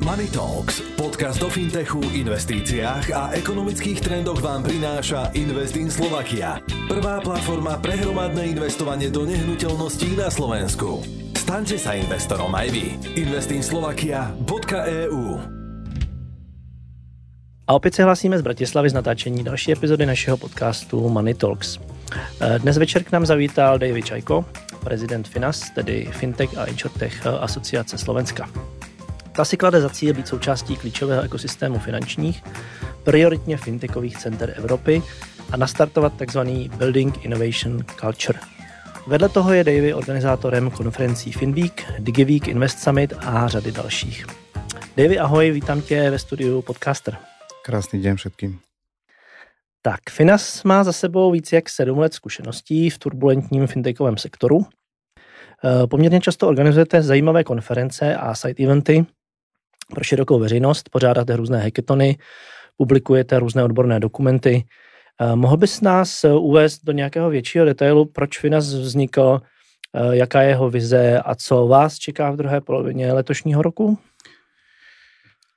Money Talks, podcast o fintechu, investíciách a ekonomických trendoch vám prináša Invest in Slovakia. Prvá platforma pre hromadné investovanie do nehnuteľností na Slovensku. Staňte sa investorom aj vy. investinslovakia.eu A opět se hlásíme z Bratislavy z natáčení další epizody našeho podcastu Money Talks. Dnes večer k nám zavítal David Čajko, prezident Finas, tedy Fintech a Insurtech asociace Slovenska. Ta si klade za cíl být součástí klíčového ekosystému finančních, prioritně fintechových center Evropy a nastartovat tzv. Building Innovation Culture. Vedle toho je Davy organizátorem konferencí FinWeek, DigiWeek, Invest Summit a řady dalších. Davy, ahoj, vítám tě ve studiu Podcaster. Krásný den všetkým. Tak, Finas má za sebou víc jak sedm let zkušeností v turbulentním fintechovém sektoru. Eh, poměrně často organizujete zajímavé konference a side eventy, pro širokou veřejnost, pořádáte různé hackathony, publikujete různé odborné dokumenty. Eh, mohl bys nás eh, uvést do nějakého většího detailu, proč Finas vznikl, eh, jaká je jeho vize a co vás čeká v druhé polovině letošního roku?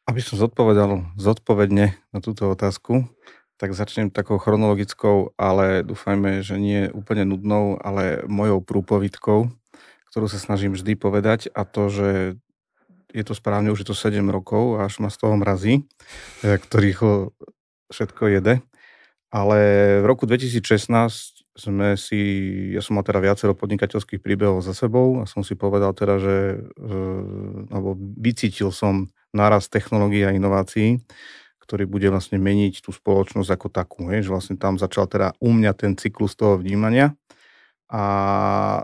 Aby som zodpovedal zodpovedne na túto otázku, tak začnem takou chronologickou, ale dúfajme, že nie úplne nudnou, ale mojou prúpovidkou, ktorú sa snažím vždy povedať a to, že je to správne, už je to 7 rokov, až ma z toho mrazí, ktorých všetko jede. Ale v roku 2016 sme si, ja som mal teda viacero podnikateľských príbehov za sebou a som si povedal teda, že e, alebo vycítil som náraz technológií a inovácií, ktorý bude vlastne meniť tú spoločnosť ako takú. Hej? Že vlastne tam začal teda u mňa ten cyklus toho vnímania a e,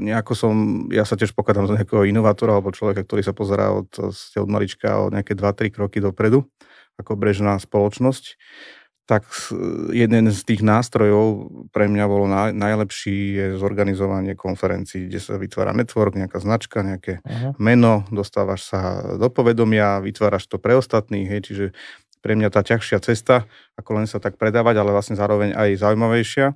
nejako som, ja sa tiež pokladám za nejakého inovátora alebo človeka, ktorý sa pozerá od, od malička o nejaké 2-3 kroky dopredu, ako brežná spoločnosť, tak jeden z tých nástrojov pre mňa bolo naj, najlepší je zorganizovanie konferencií, kde sa vytvára network, nejaká značka, nejaké Aha. meno, dostávaš sa do povedomia, vytváraš to pre ostatných, hej, čiže pre mňa tá ťažšia cesta, ako len sa tak predávať, ale vlastne zároveň aj zaujímavejšia.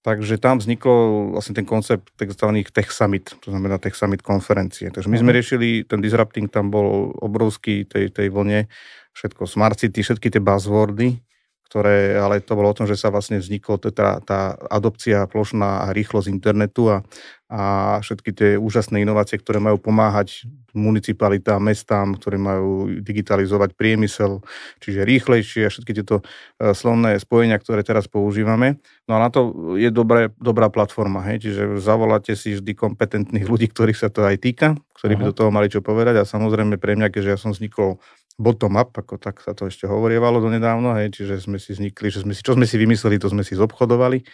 Takže tam vzniklo vlastne ten koncept tzv. Tech Summit, to znamená Tech Summit konferencie. Takže my sme mhm. riešili, ten disrupting tam bol obrovský tej, tej vlne, všetko smart city, všetky tie buzzwordy, ktoré, ale to bolo o tom, že sa vlastne vzniklo tá, tá adopcia plošná a rýchlosť internetu a, a všetky tie úžasné inovácie, ktoré majú pomáhať municipalitám, mestám, ktoré majú digitalizovať priemysel, čiže rýchlejšie a všetky tieto e, slovné spojenia, ktoré teraz používame. No a na to je dobré, dobrá platforma, hej? čiže zavoláte si vždy kompetentných ľudí, ktorých sa to aj týka, ktorí uh-huh. by do toho mali čo povedať a samozrejme pre mňa, keďže ja som vznikol bottom-up, ako tak sa to ešte hovorievalo donedávno, hej, čiže sme si vznikli, že sme si, čo sme si vymysleli, to sme si zobchodovali,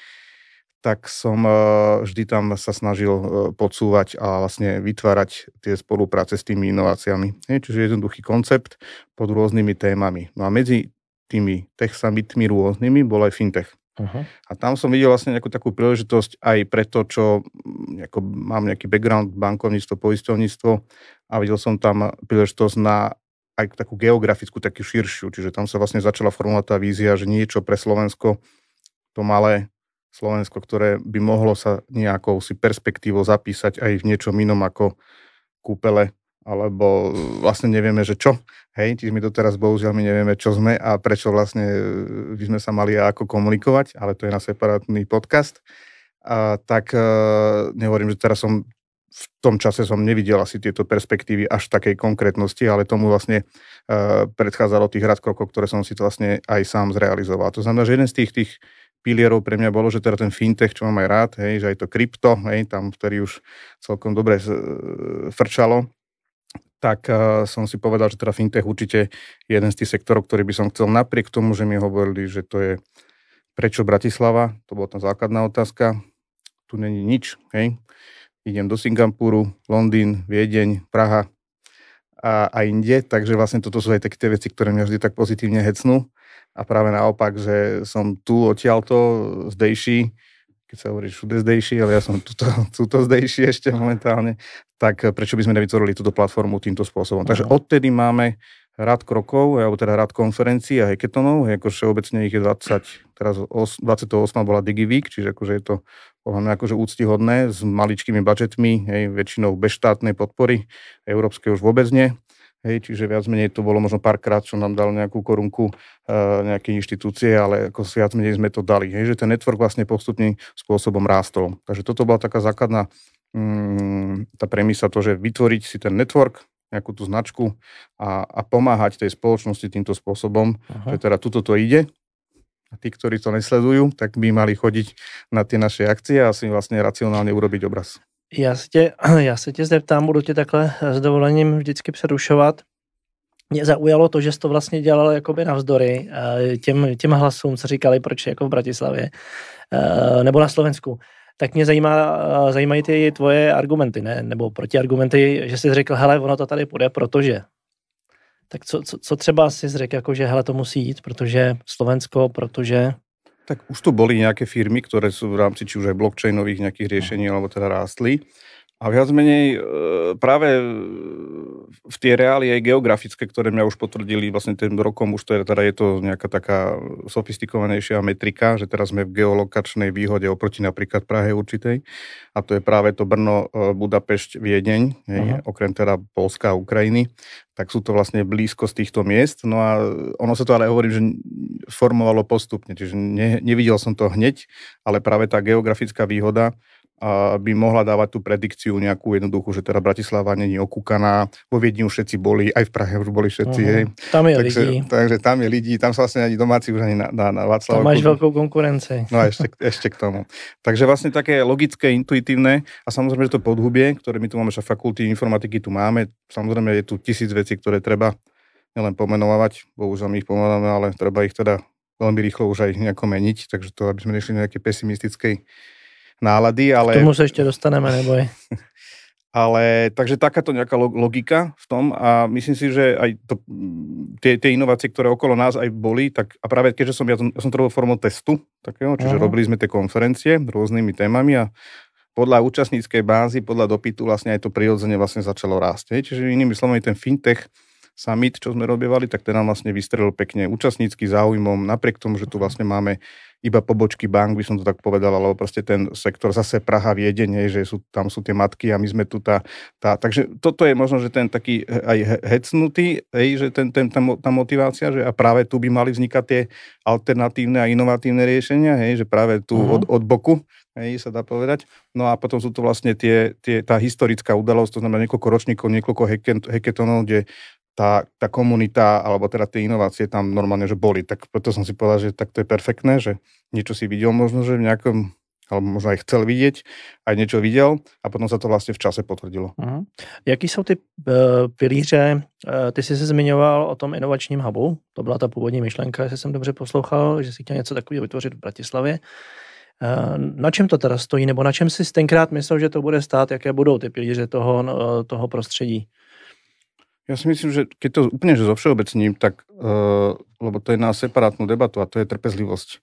tak som uh, vždy tam sa snažil uh, podsúvať a vlastne vytvárať tie spolupráce s tými inováciami. Hej, čiže jednoduchý koncept pod rôznymi témami. No a medzi tými tech summitmi rôznymi bol aj fintech. Uh-huh. A tam som videl vlastne nejakú takú príležitosť aj pre to, čo ako mám nejaký background, bankovníctvo, poisťovníctvo a videl som tam príležitosť na aj takú geografickú, takú širšiu. Čiže tam sa vlastne začala formovať tá vízia, že niečo pre Slovensko, to malé Slovensko, ktoré by mohlo sa nejakou si perspektívou zapísať aj v niečom inom ako kúpele, alebo vlastne nevieme, že čo. Hej, čiže my to teraz bohužiaľ my nevieme, čo sme a prečo vlastne by sme sa mali ako komunikovať, ale to je na separátny podcast. A, tak e, nehovorím, že teraz som v tom čase som nevidel asi tieto perspektívy až takej konkrétnosti, ale tomu vlastne uh, predchádzalo tých rad krokov, ktoré som si vlastne aj sám zrealizoval. To znamená, že jeden z tých, tých pilierov pre mňa bolo, že teda ten fintech, čo mám aj rád, hej, že aj to krypto, hej, tam vtedy už celkom dobre uh, frčalo, tak uh, som si povedal, že teda fintech určite je jeden z tých sektorov, ktorý by som chcel napriek tomu, že mi hovorili, že to je prečo Bratislava, to bola tá základná otázka, tu není nič, hej, idem do Singapuru, Londýn, Viedeň, Praha a, a inde, takže vlastne toto sú aj také tie veci, ktoré mňa vždy tak pozitívne hecnú a práve naopak, že som tu odtiaľto zdejší, keď sa hovorí všude zdejší, ale ja som tuto, tuto zdejší ešte momentálne, tak prečo by sme nevytvorili túto platformu týmto spôsobom. Takže odtedy máme rad krokov, alebo teda rad konferencií a hackathonov, ako všeobecne ich je 20, teraz 28 bola DigiWeek, čiže akože je to podľa mňa akože úctihodné s maličkými budžetmi, hej, väčšinou bez štátnej podpory, európskej už vôbec nie. Hej, čiže viac menej to bolo možno párkrát, čo nám dal nejakú korunku uh, nejaké inštitúcie, ale ako viac menej sme to dali. Hej, že ten network vlastne postupným spôsobom rástol. Takže toto bola taká základná um, tá premisa, to, že vytvoriť si ten network, nejakú tú značku a, a pomáhať tej spoločnosti týmto spôsobom, Aha. že teda tuto to ide, a tí, ktorí to nesledujú, tak by mali chodiť na tie naše akcie a si vlastne racionálne urobiť obraz. Já se tě, já se tě zeptám, budu tě takhle s dovolením vždycky přerušovat. Mě zaujalo to, že jsi to vlastně dělal jakoby navzdory eh, těm, těm hlasům, co říkali, proč jako v Bratislavě eh, nebo na Slovensku. Tak mě zajímá, eh, zajímají ty tvoje argumenty, ne? nebo protiargumenty, že jsi řekl, hele, ono to tady půjde, protože. Tak co, co, co třeba jsi řekl, jako, že hele, to musí jít, protože Slovensko, protože tak už tu boli nejaké firmy, ktoré sú v rámci či už aj blockchainových nejakých riešení, alebo teda rástli. A viac menej e, práve v tie reálie geografické, ktoré mňa už potvrdili vlastne tým rokom, už to je, teda je to nejaká taká sofistikovanejšia metrika, že teraz sme v geolokačnej výhode oproti napríklad Prahe určitej. A to je práve to Brno, e, Budapešť, Viedeň, hej, okrem teda Polska a Ukrajiny. Tak sú to vlastne blízko z týchto miest. No a ono sa to ale hovorí, že formovalo postupne, čiže ne, nevidel som to hneď, ale práve tá geografická výhoda by mohla dávať tú predikciu nejakú jednoduchú, že teda Bratislava není okúkaná, vo Viedni už všetci boli, aj v Prahe už boli všetci. Uh-huh. Hej. Tam je takže, ľudí. Takže tam je ľudí, tam sa vlastne ani domáci už ani na, na, na Václavu. Tam máš veľkú konkurenciu. No a ešte, ešte k tomu. Takže vlastne také logické, intuitívne a samozrejme, že to podhubie, ktoré my tu máme, že fakulty informatiky tu máme, samozrejme je tu tisíc vecí, ktoré treba nielen pomenovať, bohužiaľ my ich pomenujeme, ale treba ich teda veľmi rýchlo už aj nejako meniť, takže to, aby sme nešli na nejaké pesimistickej nálady, ale... K tomu sa ešte dostaneme, neboj. ale takže takáto nejaká logika v tom a myslím si, že aj to, tie, tie inovácie, ktoré okolo nás aj boli, tak a práve keďže som, ja, ja som to robil formou testu, takého, čiže uh-huh. robili sme tie konferencie rôznymi témami a podľa účastníckej bázy, podľa dopytu vlastne aj to prirodzene vlastne začalo rásť. Hej. Čiže inými slovami ten fintech summit, čo sme robievali, tak ten nám vlastne vystrelil pekne účastnícky záujmom, napriek tomu, že tu vlastne máme iba pobočky bank, by som to tak povedal, alebo proste ten sektor zase Praha, Viedeň, že sú, tam sú tie matky a my sme tu tá, tá takže toto je možno, že ten taký aj hecnutý, hej, že ten, ten, tá, tá motivácia, že a práve tu by mali vznikať tie alternatívne a inovatívne riešenia, hej, že práve tu uh-huh. od, od boku, hej, sa dá povedať. No a potom sú to vlastne tie, tie, tá historická udalosť, to znamená niekoľko ročníkov, niekoľko heketonov, kde tá, tá komunita, alebo teda tie inovácie tam normálne, že boli. Tak preto som si povedal, že tak to je perfektné, že niečo si videl možno, že v nejakom alebo možno aj chcel vidieť, aj niečo videl a potom sa to vlastně v čase potvrdilo. Uh-huh. Jaký jsou ty uh, pilíře? Uh, ty jsi se zmiňoval o tom inovačním hubu, to byla ta původní myšlenka, jestli jsem dobře poslouchal, že si chtěl něco takového vytvořit v Bratislavě. Uh, na čem to teda stojí, nebo na čem si tenkrát myslel, že to bude stát, jaké budou ty pilíře toho, toho prostředí? Ja si myslím, že keď to úplne že zo všeobecním, tak, uh, lebo to je na separátnu debatu a to je trpezlivosť.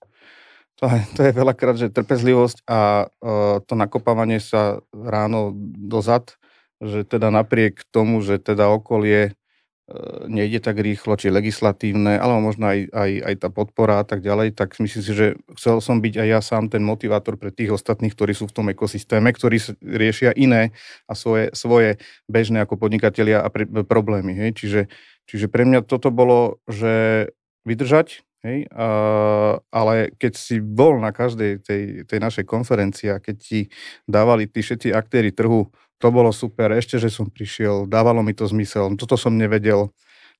To je, to je veľakrát, že trpezlivosť a uh, to nakopávanie sa ráno dozad, že teda napriek tomu, že teda okolie nejde tak rýchlo, či legislatívne, alebo možno aj, aj, aj tá podpora a tak ďalej, tak myslím si, že chcel som byť aj ja sám ten motivátor pre tých ostatných, ktorí sú v tom ekosystéme, ktorí riešia iné a svoje, svoje bežné ako podnikatelia a pr- problémy. Hej? Čiže, čiže pre mňa toto bolo, že vydržať, hej? A, ale keď si bol na každej tej, tej našej konferencii a keď ti dávali tí všetci aktéry trhu to bolo super, ešte, že som prišiel, dávalo mi to zmysel, toto som nevedel.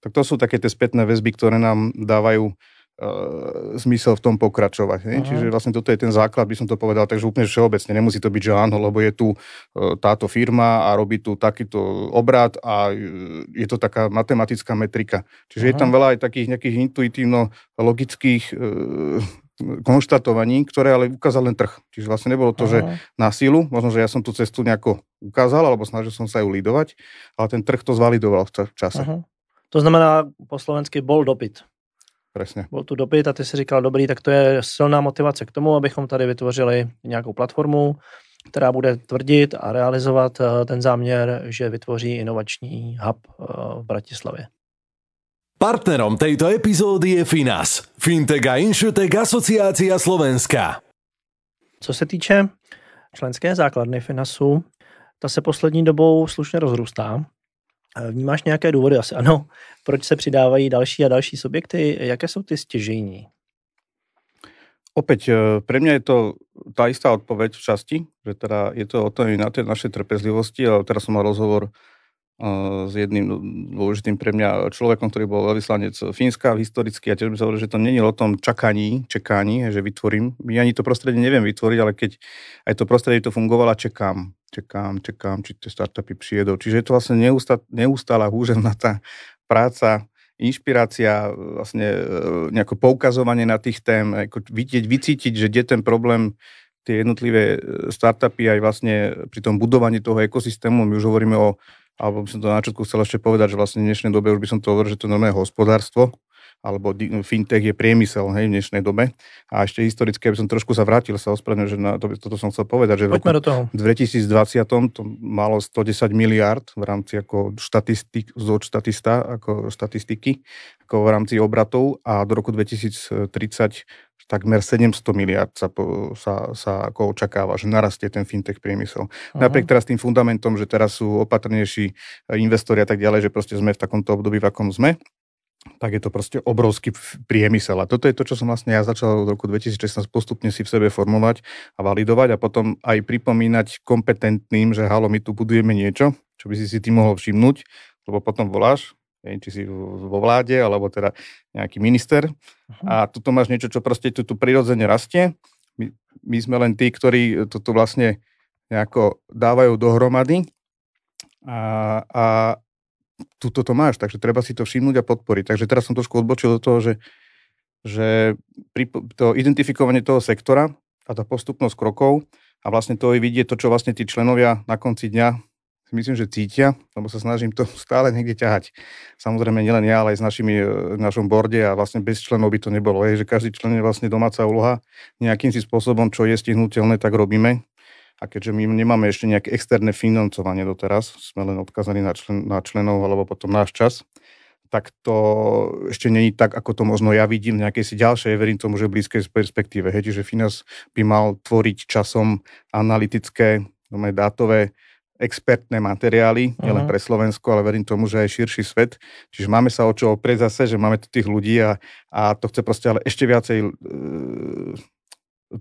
Tak to sú také tie spätné väzby, ktoré nám dávajú uh, zmysel v tom pokračovať. Uh-huh. Čiže vlastne toto je ten základ, by som to povedal, takže úplne všeobecne. Nemusí to byť, že áno, lebo je tu uh, táto firma a robí tu takýto obrad a uh, je to taká matematická metrika. Čiže uh-huh. je tam veľa aj takých nejakých intuitívno-logických uh, konštatovaní, ktoré ale ukázal len trh. Čiže vlastne nebolo to, Aha. že na sílu, možno, že ja som tú cestu nejako ukázal, alebo snažil som sa ju lídovať, ale ten trh to zvalidoval v čase. Aha. To znamená, po slovensky bol dopyt. Presne. Bol tu dopyt a ty si říkal, dobrý, tak to je silná motivace k tomu, abychom tady vytvořili nějakou platformu, která bude tvrdit a realizovat eh, ten záměr, že vytvoří inovační hub eh, v Bratislavě. Partnerom tejto epizódy je Finas, Fintech a Insurtech Asociácia Slovenska. Co se týče členské základny Finasu, ta se poslední dobou slušně rozrůstá. Vnímáš nějaké důvody? Asi ano. Proč se přidávají další a další subjekty? Jaké jsou ty stěžejní? Opäť, e, pre mňa je to tá istá odpoveď v časti, že teda je to o tej, na tej našej trpezlivosti, ale teraz som mal rozhovor s jedným dôležitým pre mňa človekom, ktorý bol veľvyslanec Fínska historicky a tiež by sa hovoril, že to není o tom čakaní, čekaní, že vytvorím. Ja ani to prostredie neviem vytvoriť, ale keď aj to prostredie to fungovalo, čekám, čekám, čekám, či tie startupy přijedou. Čiže je to vlastne neustála húževná tá práca, inšpirácia, vlastne e, nejako poukazovanie na tých tém, ako vidieť, vycítiť, že kde ten problém tie jednotlivé e, startupy aj vlastne pri tom budovaní toho ekosystému, my už hovoríme o, alebo by som to na začiatku chcel ešte povedať, že vlastne v dnešnej dobe už by som to hovoril, že to je normálne hospodárstvo, alebo fintech je priemysel hej, v dnešnej dobe. A ešte historicky, aby som trošku sa vrátil, sa ospravedlňujem, že na to, toto som chcel povedať, že v roku do toho. 2020 to malo 110 miliard v rámci ako štatistik, zo štatista, ako statistiky, ako v rámci obratov a do roku 2030 takmer 700 miliard sa, sa, sa ako očakáva, že narastie ten fintech priemysel. Uh-huh. Napriek teraz tým fundamentom, že teraz sú opatrnejší investori a tak ďalej, že proste sme v takomto období, v akom sme, tak je to proste obrovský priemysel. A toto je to, čo som vlastne ja začal v roku 2016 postupne si v sebe formovať a validovať a potom aj pripomínať kompetentným, že halo, my tu budujeme niečo, čo by si si ty mohol všimnúť, lebo potom voláš, či si vo vláde, alebo teda nejaký minister uh-huh. a tu máš niečo, čo proste tu, tu prirodzene rastie. My, my sme len tí, ktorí toto vlastne nejako dávajú dohromady a, a, tu toto máš, takže treba si to všimnúť a podporiť. Takže teraz som trošku odbočil do toho, že, že pri, to identifikovanie toho sektora a tá postupnosť krokov a vlastne to je vidieť to, čo vlastne tí členovia na konci dňa myslím, že cítia, lebo sa snažím to stále niekde ťahať. Samozrejme nielen ja, ale aj s našimi, v našom borde a vlastne bez členov by to nebolo. Je, že každý člen je vlastne domáca úloha. Nejakým si spôsobom, čo je stihnutelné, tak robíme. A keďže my nemáme ešte nejaké externé financovanie doteraz, sme len odkazaní na, člen, na členov alebo potom náš čas, tak to ešte není tak, ako to možno ja vidím v nejakej si ďalšej, verím tomu, že blízkej perspektíve. Hej, čiže Finas by mal tvoriť časom analytické, dátové, expertné materiály, uh-huh. nielen mhm. pre Slovensko, ale verím tomu, že aj širší svet. Čiže máme sa o čo oprieť zase, že máme tu tých ľudí a, a to chce proste ale ešte viacej e,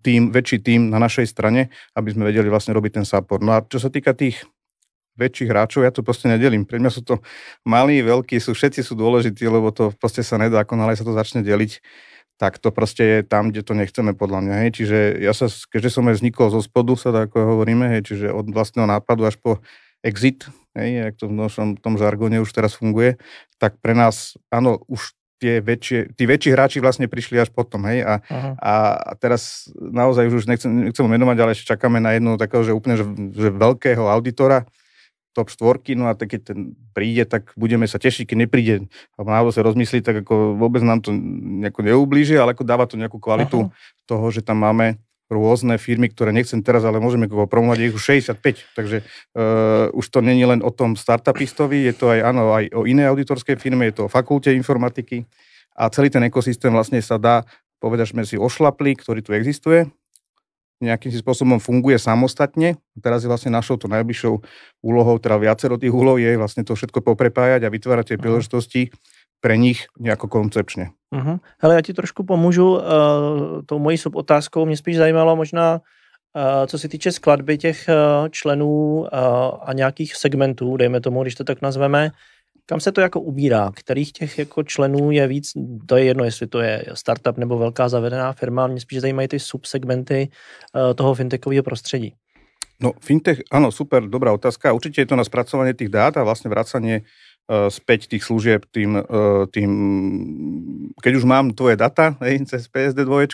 tým, väčší tým na našej strane, aby sme vedeli vlastne robiť ten support. No a čo sa týka tých väčších hráčov, ja to proste nedelím. Pre mňa sú to malí, veľkí, sú, všetci sú dôležití, lebo to proste sa nedá, ako sa to začne deliť, tak to proste je tam, kde to nechceme podľa mňa. Hej. Čiže ja sa, keďže som aj vznikol zo spodu, sa tak ako hovoríme, hej, čiže od vlastného nápadu až po exit, hej, jak to v tom, tom žargone už teraz funguje, tak pre nás, áno, už tie väčšie, tí väčší hráči vlastne prišli až potom, hej, a, a teraz naozaj už nechcem, nechcem menovať, ale čakáme na jednu takého, že úplne, že, že veľkého auditora, top štvorky, no a tak keď ten príde, tak budeme sa tešiť, keď nepríde, alebo naozaj rozmyslí, tak ako vôbec nám to nejako neublíži, ale ako dáva to nejakú kvalitu Aha. toho, že tam máme rôzne firmy, ktoré nechcem teraz, ale môžeme promovať, ich už 65, takže uh, už to není len o tom startupistovi, je to aj, áno, aj o inej auditorskej firme, je to o fakulte informatiky. A celý ten ekosystém vlastne sa dá sme si ošlapli, ktorý tu existuje, nejakým spôsobom funguje samostatne. Teraz je vlastne našou to najbližšou úlohou, teda viacero tých úlov je vlastne to všetko poprepájať a vytvárať tie príležitosti pre nich nejako koncepčně. Uh-huh. Hele, já ti trošku pomůžu uh, tou mojí subotázkou. Mě spíš zajímalo možná, uh, co se týče skladby těch uh, členů uh, a nějakých segmentů, dejme tomu, když to tak nazveme, kam se to jako ubírá? Kterých těch jako členů je víc? To je jedno, jestli to je startup nebo velká zavedená firma. Mě spíš zajímají ty subsegmenty uh, toho fintechového prostředí. No, fintech, áno, super, dobrá otázka. Určite je to na spracovanie tých dát a vlastne vracanie späť tých služieb tým, e, tým keď už mám tvoje data hej, cez PSD 2,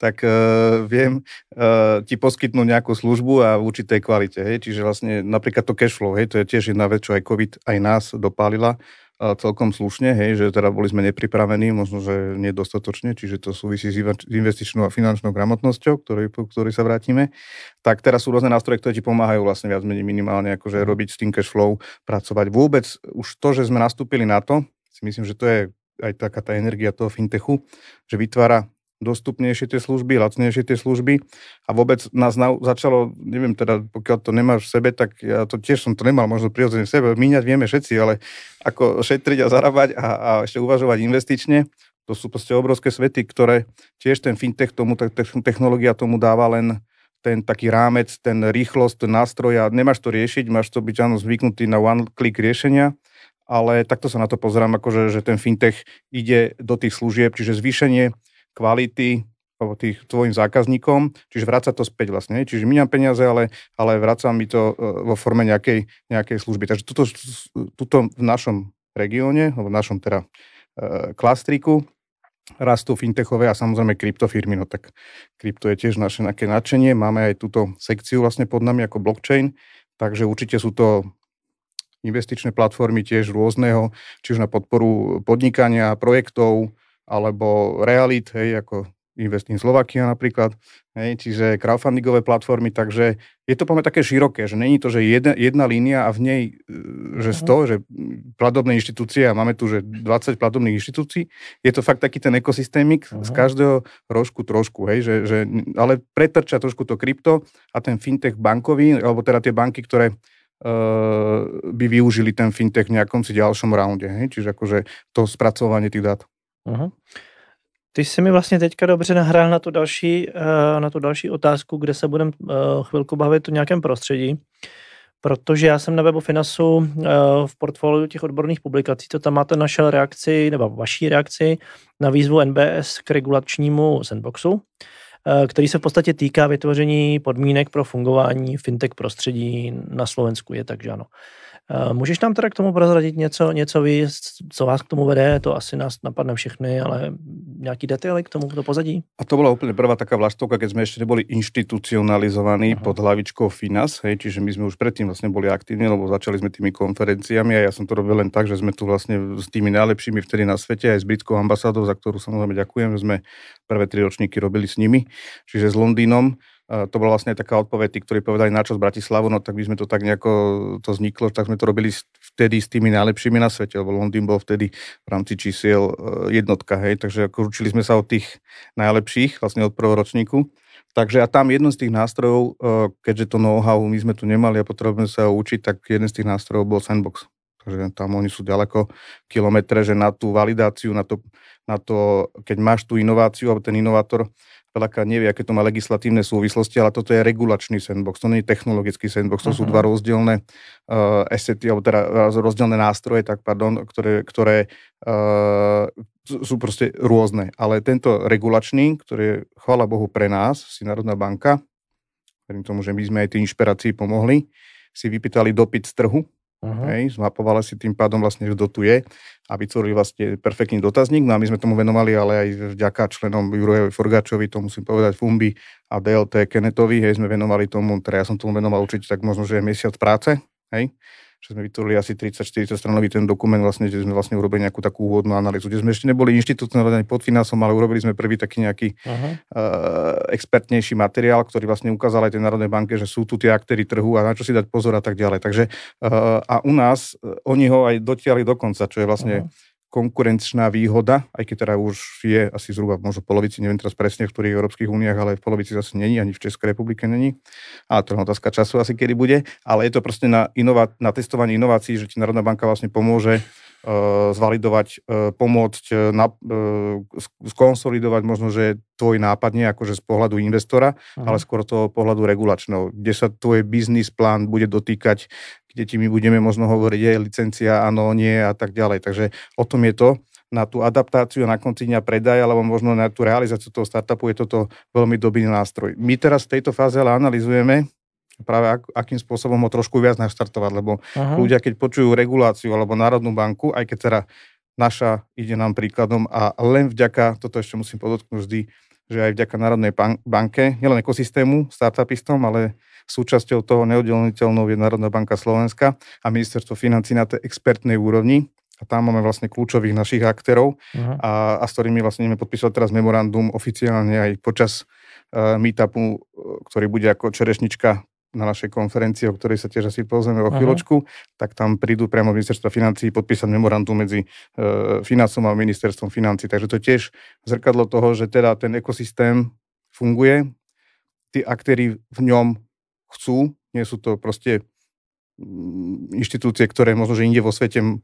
tak uh, viem uh, ti poskytnúť nejakú službu a v určitej kvalite. Hej. Čiže vlastne napríklad to cashflow, hej, to je tiež jedna vec, čo aj COVID aj nás dopálila celkom slušne, hej, že teda boli sme nepripravení, možno, že nedostatočne, čiže to súvisí s investičnou a finančnou gramotnosťou, ktorý, ktorý sa vrátime. Tak teraz sú rôzne nástroje, ktoré ti pomáhajú vlastne viac menej minimálne akože mhm. robiť s tým cash flow, pracovať. Vôbec už to, že sme nastúpili na to, si myslím, že to je aj taká tá energia toho fintechu, že vytvára dostupnejšie tie služby, lacnejšie tie služby. A vôbec nás na, začalo, neviem teda, pokiaľ to nemáš v sebe, tak ja to tiež som to nemal možno prirodzene v sebe, míňať vieme všetci, ale ako šetriť a zarábať a, a ešte uvažovať investične, to sú proste obrovské svety, ktoré tiež ten fintech tomu, technológia tomu dáva len ten taký rámec, ten rýchlosť, ten nástroj a nemáš to riešiť, máš to byť áno zvyknutý na one-click riešenia, ale takto sa na to pozerám, akože, že ten fintech ide do tých služieb, čiže zvýšenie kvality tých tvojim zákazníkom, čiže vráca to späť vlastne. Čiže míňam peniaze, ale, ale vráca mi to e, vo forme nejakej, nejakej služby. Takže tuto, tuto v našom regióne, v našom teda e, klastriku, rastú fintechové a samozrejme kryptofirmy, no tak krypto je tiež naše nejaké nadšenie. Máme aj túto sekciu vlastne pod nami ako blockchain, takže určite sú to investičné platformy tiež rôzneho, či už na podporu podnikania, projektov, alebo realit, hej, ako Investin Slovakia napríklad, hej, čiže crowdfundingové platformy, takže je to poďme také široké, že není to, že jedna, jedna línia a v nej, e, že z mhm. toho, že platobné inštitúcie a máme tu, že 20 platobných inštitúcií, je to fakt taký ten ekosystémik uh-huh. z mhm. každého rožku trošku, hej, že, že, ale pretrča trošku to krypto a ten fintech bankový, alebo teda tie banky, ktoré uh, by využili ten fintech v nejakom si ďalšom raunde, hej, čiže akože to spracovanie tých dát. Uh-huh. Ty jsi mi vlastně teďka dobře nahrál na tu další, eh, na tu další otázku, kde se budeme eh, chvilku bavit o nějakém prostředí, protože já jsem na webu Finasu eh, v portfoliu těch odborných publikací, to tam máte našel reakci, nebo vaší reakci na výzvu NBS k regulačnímu sandboxu, který se v podstatě týká vytvoření podmínek pro fungování fintech prostředí na Slovensku. Je tak, že ano. Eh, můžeš nám teda k tomu prozradit něco, něco víc, co vás k tomu vede? To asi nás napadne všechny, ale nejaký detaily k tomu, do pozadí? A to bola úplne prvá taká vlaštovka, keď sme ešte neboli inštitucionalizovaní uh-huh. pod hlavičkou FINAS, hej, čiže my sme už predtým vlastne boli aktívni, lebo začali sme tými konferenciami a ja som to robil len tak, že sme tu vlastne s tými najlepšími vtedy na svete, aj s britskou ambasádou, za ktorú samozrejme ďakujem, sme prvé tri ročníky robili s nimi, čiže s Londýnom to bola vlastne taká odpoveď, tí, ktorí povedali na čo z Bratislavu, no tak by sme to tak nejako to vzniklo, tak sme to robili vtedy s tými najlepšími na svete, lebo Londýn bol vtedy v rámci čísiel e, jednotka, hej, takže ako učili sme sa od tých najlepších, vlastne od prvého. Takže a tam jeden z tých nástrojov, e, keďže to know-how my sme tu nemali a potrebujeme sa ho učiť, tak jeden z tých nástrojov bol Sandbox. Takže tam oni sú ďaleko kilometre, že na tú validáciu, na to, na to keď máš tú inováciu, alebo ten inovátor veľakrát nevie, aké to má legislatívne súvislosti, ale toto je regulačný sandbox, to nie je technologický sandbox, to uh-huh. sú mhm. dva rozdielne uh, assety, alebo teda rozdielne nástroje, tak pardon, ktoré, ktoré uh, sú proste rôzne. Ale tento regulačný, ktorý je, chvála Bohu, pre nás, si Národná banka, verím tomu, že my sme aj tej inšpirácii pomohli, si vypýtali dopyt z trhu, Uh-huh. Hej, zmapovali si tým pádom vlastne, kto tu je a vytvorili vlastne perfektný dotazník. No a my sme tomu venovali, ale aj vďaka členom Jurojovi Forgáčovi, to musím povedať, Fumbi a DLT Kenetovi, hej, sme venovali tomu, teda ja som tomu venoval určite tak možno, že mesiac práce, hej, že sme vytvorili asi 30-40 stranový ten dokument, vlastne, kde sme vlastne urobili nejakú takú úvodnú analýzu, kde sme ešte neboli inštitucionálne pod finansom, ale urobili sme prvý taký nejaký uh-huh. uh, expertnejší materiál, ktorý vlastne ukázal aj tej Národnej banke, že sú tu tie aktéry trhu a na čo si dať pozor a tak ďalej. Takže uh, a u nás uh, oni ho aj dotiahli do konca, čo je vlastne uh-huh konkurenčná výhoda, aj keď teda už je asi zhruba možno polovici, neviem teraz presne v ktorých európskych úniách, ale v polovici zase není, ani v Českej republike není. A to je otázka času asi kedy bude, ale je to proste na, inova- na testovanie inovácií, že ti Národná banka vlastne pomôže zvalidovať, uh, pomôcť, uh, na, skonsolidovať možno, že tvoj nápad nie akože z pohľadu investora, uh-huh. ale skôr toho pohľadu regulačného, kde sa tvoj biznis plán bude dotýkať kde ti my budeme možno hovoriť, je licencia, áno, nie a tak ďalej. Takže o tom je to na tú adaptáciu na konci dňa predaj, alebo možno na tú realizáciu toho startupu je toto veľmi dobrý nástroj. My teraz v tejto fáze ale analizujeme práve ak, akým spôsobom ho trošku viac naštartovať, lebo Aha. ľudia, keď počujú reguláciu alebo Národnú banku, aj keď teda naša ide nám príkladom a len vďaka, toto ešte musím podotknúť vždy, že aj vďaka Národnej banke, nielen ekosystému, startupistom, ale súčasťou toho neoddeliteľnou je Národná banka Slovenska a ministerstvo financí na tej expertnej úrovni. A tam máme vlastne kľúčových našich aktérov uh-huh. a, a s ktorými vlastne ideme podpísať teraz memorandum oficiálne aj počas uh, meetupu, ktorý bude ako čerešnička na našej konferencii, o ktorej sa tiež asi pozrieme o chvíľočku, uh-huh. tak tam prídu priamo ministerstva financí podpísať memorandum medzi e, financom a ministerstvom financí. Takže to je tiež zrkadlo toho, že teda ten ekosystém funguje, tí aktéry v ňom chcú, nie sú to proste mm, inštitúcie, ktoré možno, že inde vo svete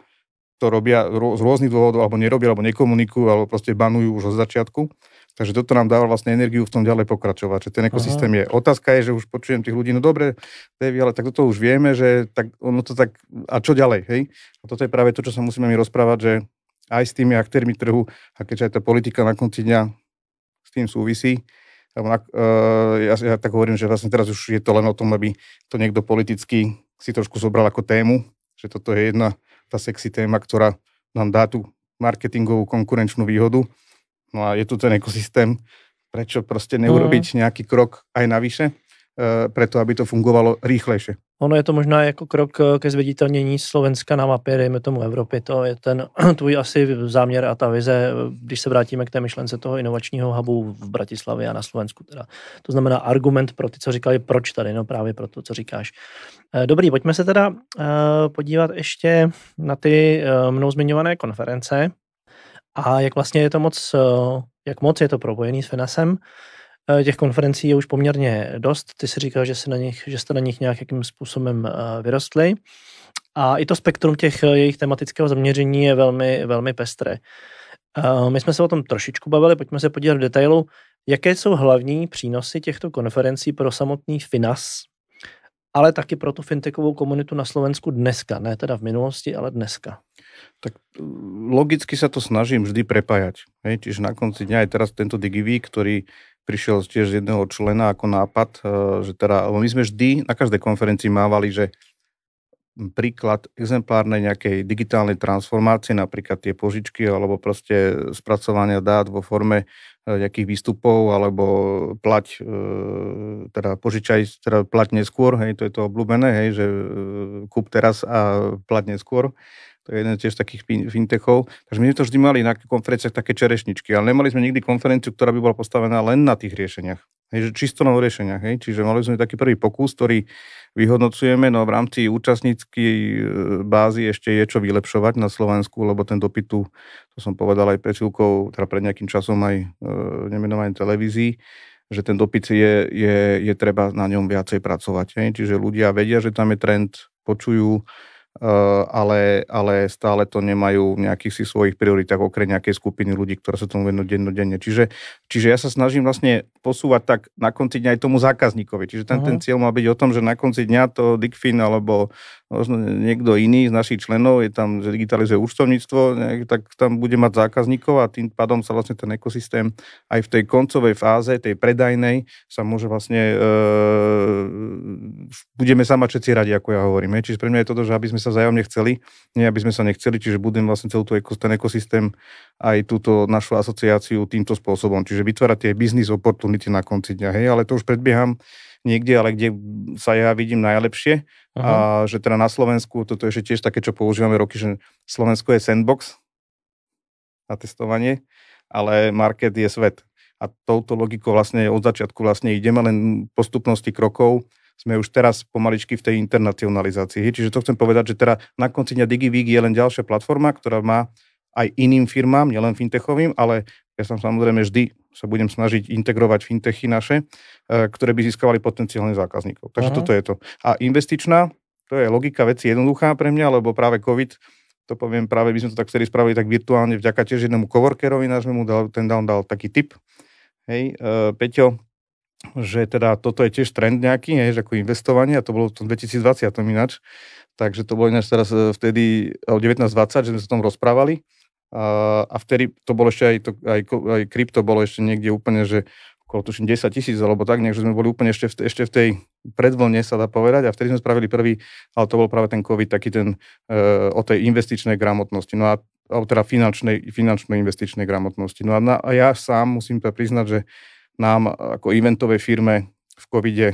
to robia z rôznych dôvodov, alebo nerobia, alebo nekomunikujú, alebo proste banujú už od začiatku. Takže toto nám dáva vlastne energiu v tom ďalej pokračovať. Že ten ekosystém Aha. je. Otázka je, že už počujem tých ľudí, no dobre, Davy, ale tak toto už vieme, že tak ono to tak, a čo ďalej, hej? A toto je práve to, čo sa musíme mi rozprávať, že aj s tými aktérmi trhu, a keďže aj tá politika na konci dňa s tým súvisí, uh, ja, ja tak hovorím, že vlastne teraz už je to len o tom, aby to niekto politicky si trošku zobral ako tému, že toto je jedna tá sexy téma, ktorá nám dá tú marketingovú konkurenčnú výhodu No a je tu ten ekosystém, prečo proste neurobiť mm. nejaký krok aj navyše, e, preto aby to fungovalo rýchlejšie. Ono je to možná jako krok ke zviditelnění Slovenska na mapě, dejme tomu Evropy. To je ten tvůj asi záměr a ta vize, když se vrátíme k té myšlence toho inovačního hubu v Bratislavě a na Slovensku. Teda. To znamená argument pro ty, co říkali, proč tady, no právě pro to, co říkáš. Dobrý, pojďme se teda podívat ještě na ty mnou zmiňované konference. A jak vlastně je to moc, eh, jak moc je to propojený s Finasem? Eh, těch konferencí je už poměrně dost. Ty si říkal, že, si na nich, že jste na nich nějakým způsobem eh, vyrostli. A i to spektrum těch jejich tematického zaměření je velmi, velmi pestré. My jsme se o tom trošičku bavili, pojďme se podívat v detailu. Jaké jsou hlavní přínosy těchto konferencí pro samotný Finas, ale taky pro tu fintechovou komunitu na Slovensku dneska, ne teda v minulosti, ale dneska? Tak logicky sa to snažím vždy prepájať. Hej? Čiže na konci dňa aj teraz tento Digivík, ktorý prišiel tiež z jedného člena ako nápad, e, že teda, my sme vždy na každej konferencii mávali, že príklad exemplárnej nejakej digitálnej transformácie, napríklad tie požičky alebo proste spracovania dát vo forme e, nejakých výstupov alebo plať, e, teda požičaj, teda plať neskôr, hej, to je to obľúbené, hej, že kúp teraz a plať neskôr to je jeden tiež takých fintechov. Takže my sme to vždy mali na konferenciách také čerešničky, ale nemali sme nikdy konferenciu, ktorá by bola postavená len na tých riešeniach. Hej, že čisto na riešeniach. Hej. Čiže mali sme taký prvý pokus, ktorý vyhodnocujeme, no v rámci účastníckej e, bázy ešte je čo vylepšovať na Slovensku, lebo ten dopyt tu, to som povedal aj pred teda pred nejakým časom aj e, nemenovanej televízii, že ten dopyt je, je, je treba na ňom viacej pracovať. Hej. Čiže ľudia vedia, že tam je trend, počujú, ale, ale stále to nemajú v nejakých si svojich prioritách okrem nejakej skupiny ľudí, ktoré sa tomu venujú dennodenne. Čiže, čiže ja sa snažím vlastne posúvať tak na konci dňa aj tomu zákazníkovi. Čiže ten, uh-huh. ten mhm. cieľ má byť o tom, že na konci dňa to Dickfin alebo možno niekto iný z našich členov je tam, že digitalizuje účtovníctvo, tak tam bude mať zákazníkov a tým pádom sa vlastne ten ekosystém aj v tej koncovej fáze, tej predajnej, sa môže vlastne, e, budeme sa mať všetci radi, ako ja hovorím. Čiže pre mňa je toto, že aby sme sa vzájomne chceli, nie aby sme sa nechceli, čiže budem vlastne celú tú, ten ekosystém aj túto našu asociáciu týmto spôsobom. Čiže vytvárať tie business opportunity na konci dňa, hej, ale to už predbieham niekde, ale kde sa ja vidím najlepšie. Uh-huh. A že teda na Slovensku, toto je tiež také, čo používame roky, že Slovensko je sandbox na testovanie, ale market je svet. A touto logikou vlastne od začiatku vlastne ideme len postupnosti krokov sme už teraz pomaličky v tej internacionalizácii. Čiže to chcem povedať, že teda na konci dňa DigiVig je len ďalšia platforma, ktorá má aj iným firmám, nielen fintechovým, ale ja som samozrejme vždy sa budem snažiť integrovať fintechy naše, e, ktoré by získavali potenciálnych zákazníkov. Takže uh-huh. toto je to. A investičná, to je logika veci jednoduchá pre mňa, lebo práve COVID, to poviem práve, by sme to tak vtedy spravili tak virtuálne vďaka tiež jednému coworkerovi nášmu, dal, ten dal, dal taký tip. Hej, uh, Peťo, že teda toto je tiež trend nejaký, hej, že ako investovanie, a to bolo v tom 2020 ináč, takže to bolo ináč teraz e, vtedy o 1920, že sme sa o tom rozprávali a, vtedy to bolo ešte aj, to, aj, aj krypto bolo ešte niekde úplne, že okolo tuším 10 tisíc alebo tak, že sme boli úplne ešte v, ešte v tej predvlne, sa dá povedať, a vtedy sme spravili prvý, ale to bol práve ten COVID, taký ten uh, o tej investičnej gramotnosti, no a alebo teda finančnej, finančnej investičnej gramotnosti. No a, na, a ja sám musím to priznať, že nám ako eventovej firme v covide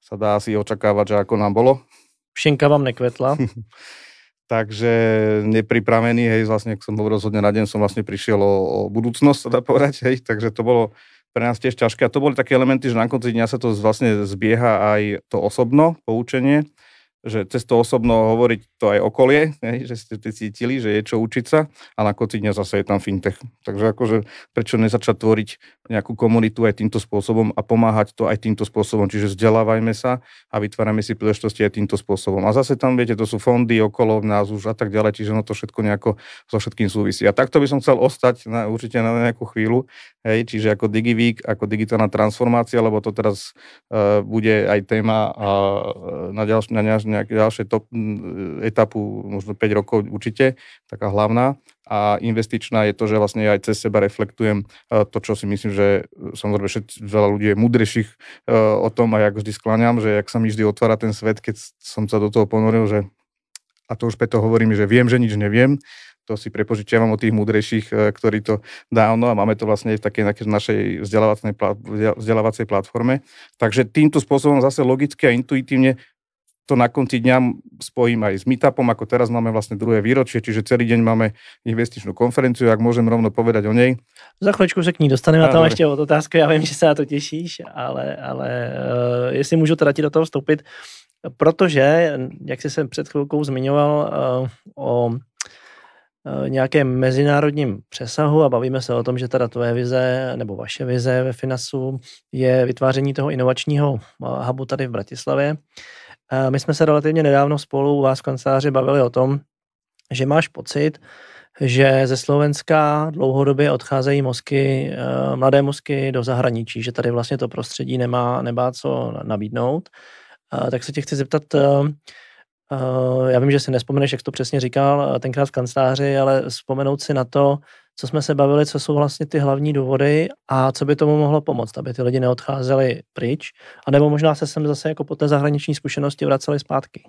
sa dá asi očakávať, že ako nám bolo. Šinka vám nekvetla. takže nepripravený, hej, vlastne, ak som bol rozhodne na deň, som vlastne prišiel o, o budúcnosť, sa dá povedať, hej, takže to bolo pre nás tiež ťažké. A to boli také elementy, že na konci dňa sa to vlastne zbieha aj to osobno poučenie, že cez to osobno hovoriť to aj okolie, že ste cítili, že je čo učiť sa a na konci dňa zase je tam fintech. Takže akože prečo nezačať tvoriť nejakú komunitu aj týmto spôsobom a pomáhať to aj týmto spôsobom. Čiže vzdelávajme sa a vytvárame si príležitosti aj týmto spôsobom. A zase tam, viete, to sú fondy okolo nás už a tak ďalej, čiže no to všetko nejako so všetkým súvisí. A takto by som chcel ostať na, určite na nejakú chvíľu, hej, čiže ako DigiVeek, ako digitálna transformácia, lebo to teraz uh, bude aj téma uh, na, ďalš, na nejaké ďalšie top etapu, možno 5 rokov určite, taká hlavná. A investičná je to, že vlastne aj cez seba reflektujem to, čo si myslím, že samozrejme všetci, veľa ľudí je múdrejších o tom a ja vždy skláňam, že jak sa mi vždy otvára ten svet, keď som sa do toho ponoril, že a to už preto hovorím, že viem, že nič neviem, to si prepožičiavam od tých múdrejších, ktorí to dávno a máme to vlastne v takej našej vzdelávacej platforme. Takže týmto spôsobom zase logicky a intuitívne to na konci dňa spojím aj s meetupom, ako teraz máme vlastne druhé výročie, čiže celý deň máme investičnú konferenciu, ak môžem rovno povedať o nej. Za chvíľočku sa k ní dostaneme a tam ešte od otázku, já vím, že se na to těšíš, ale, ale uh, jestli můžu teda ti do toho vstoupit, protože, jak jsi se před chvilkou zmiňoval uh, o eh, nějakém mezinárodním přesahu a bavíme se o tom, že teda tvoje vize nebo vaše vize ve Finasu je vytváření toho inovačního hubu tady v Bratislavě. My jsme se relativně nedávno spolu u vás v kanceláři bavili o tom, že máš pocit, že ze Slovenska dlouhodobě odcházejí mozky, eh, mladé mozky do zahraničí, že tady vlastně to prostředí nemá, nemá co nabídnout. Tak se tě chci zeptat, eh, eh, já vím, že si nespomeneš, jak to přesně říkal tenkrát v kanceláři, ale vzpomenout si na to, co jsme se bavili, co jsou vlastně ty hlavní důvody a co by tomu mohlo pomoct, aby ty lidi neodcházeli pryč, anebo možná se sem zase jako po té zahraniční zkušenosti vraceli zpátky.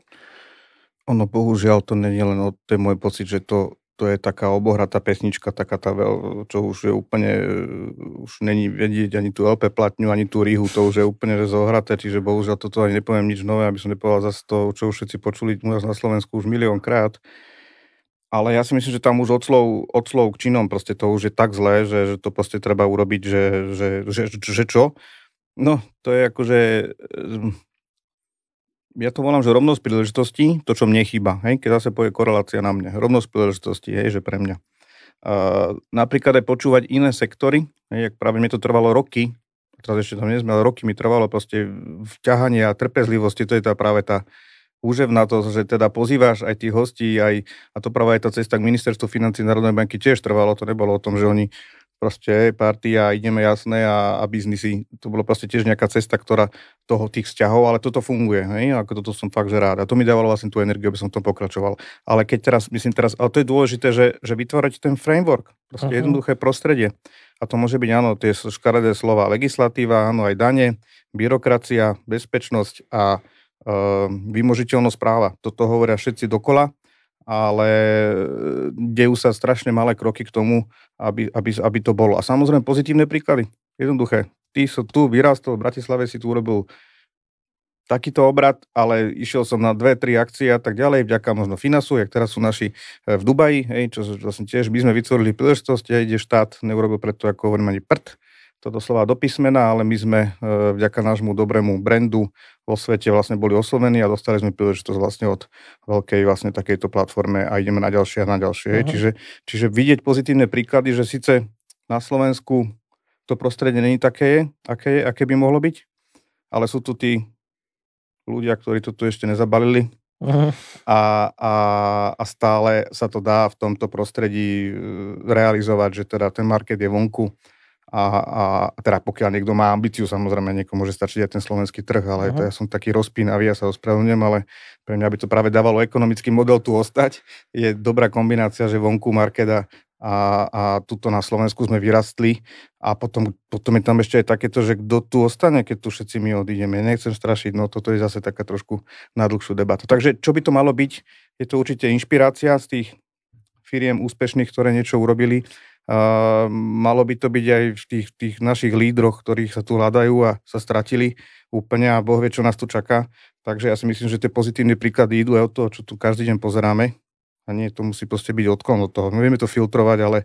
Ono bohužiaľ to není len o ten môj pocit, že to, to je taká obohratá pesnička, taká tá čo už je úplne, už není vedieť ani tú LP platňu, ani tú rihu, to už je úplne zohraté, čiže bohužiaľ toto ani nepoviem nič nové, aby som nepovedal zase to, čo už všetci počuli u nás na Slovensku už miliónkrát. krát ale ja si myslím, že tam už od slov, od slov k činom proste to už je tak zlé, že, že to proste treba urobiť, že, že, že, že čo? No, to je akože... Ehm, ja to volám, že rovnosť príležitostí, to, čo mne chýba, hej, keď zase povie korelácia na mne. Rovnosť príležitostí, hej, že pre mňa. Uh, napríklad aj počúvať iné sektory, hej, jak práve mi to trvalo roky, teraz ešte tam nie sme, ale roky mi trvalo proste vťahanie a trpezlivosti, to je tá práve tá, úževná to, že teda pozývaš aj tých hostí, aj, a to práve aj tá cesta k ministerstvu financí Národnej banky tiež trvalo, to nebolo o tom, že oni proste party a ideme jasné a, a biznisy. To bolo proste tiež nejaká cesta, ktorá toho tých vzťahov, ale toto funguje, hej? ako toto som fakt, že rád. A to mi dávalo vlastne tú energiu, aby som to pokračoval. Ale keď teraz, myslím teraz, ale to je dôležité, že, že vytvárať ten framework, proste uh-huh. jednoduché prostredie. A to môže byť, áno, tie škaredé slova, legislatíva, áno, aj dane, byrokracia, bezpečnosť a vymožiteľnosť práva. Toto hovoria všetci dokola, ale e, dejú sa strašne malé kroky k tomu, aby, aby, aby to bolo. A samozrejme pozitívne príklady. Jednoduché. Ty som tu vyrastol, v Bratislave si tu urobil takýto obrad, ale išiel som na dve, tri akcie a tak ďalej, vďaka možno Finasu, jak teraz sú naši e, v Dubaji, hej, čo vlastne tiež by sme vytvorili príležitosť, ide štát neurobil preto, ako hovorím, ani prd, to doslova do písmena, ale my sme e, vďaka nášmu dobrému brandu vo svete vlastne boli oslovení a dostali sme príležitosť vlastne od veľkej vlastne takejto platforme a ideme na ďalšie a na ďalšie. Uh-huh. Čiže, čiže vidieť pozitívne príklady, že síce na Slovensku to prostredie není také, aké, aké by mohlo byť, ale sú tu tí ľudia, ktorí to tu ešte nezabalili uh-huh. a, a, a stále sa to dá v tomto prostredí e, realizovať, že teda ten market je vonku a, a, teda pokiaľ niekto má ambíciu, samozrejme niekomu môže stačiť aj ten slovenský trh, ale uh-huh. to ja som taký rozpínavý, ja sa ospravedlňujem, ale pre mňa by to práve dávalo ekonomický model tu ostať. Je dobrá kombinácia, že vonku marketa a, a tuto na Slovensku sme vyrastli a potom, potom je tam ešte aj takéto, že kto tu ostane, keď tu všetci my odídeme. Nechcem strašiť, no toto je zase taká trošku na dlhšiu debatu. Takže čo by to malo byť? Je to určite inšpirácia z tých firiem úspešných, ktoré niečo urobili Uh, malo by to byť aj v tých, tých našich lídroch, ktorých sa tu hľadajú a sa stratili úplne a Boh vie, čo nás tu čaká. Takže ja si myslím, že tie pozitívne príklady idú aj od toho, čo tu každý deň pozeráme. A nie, to musí proste byť odklon od toho. My vieme to filtrovať, ale,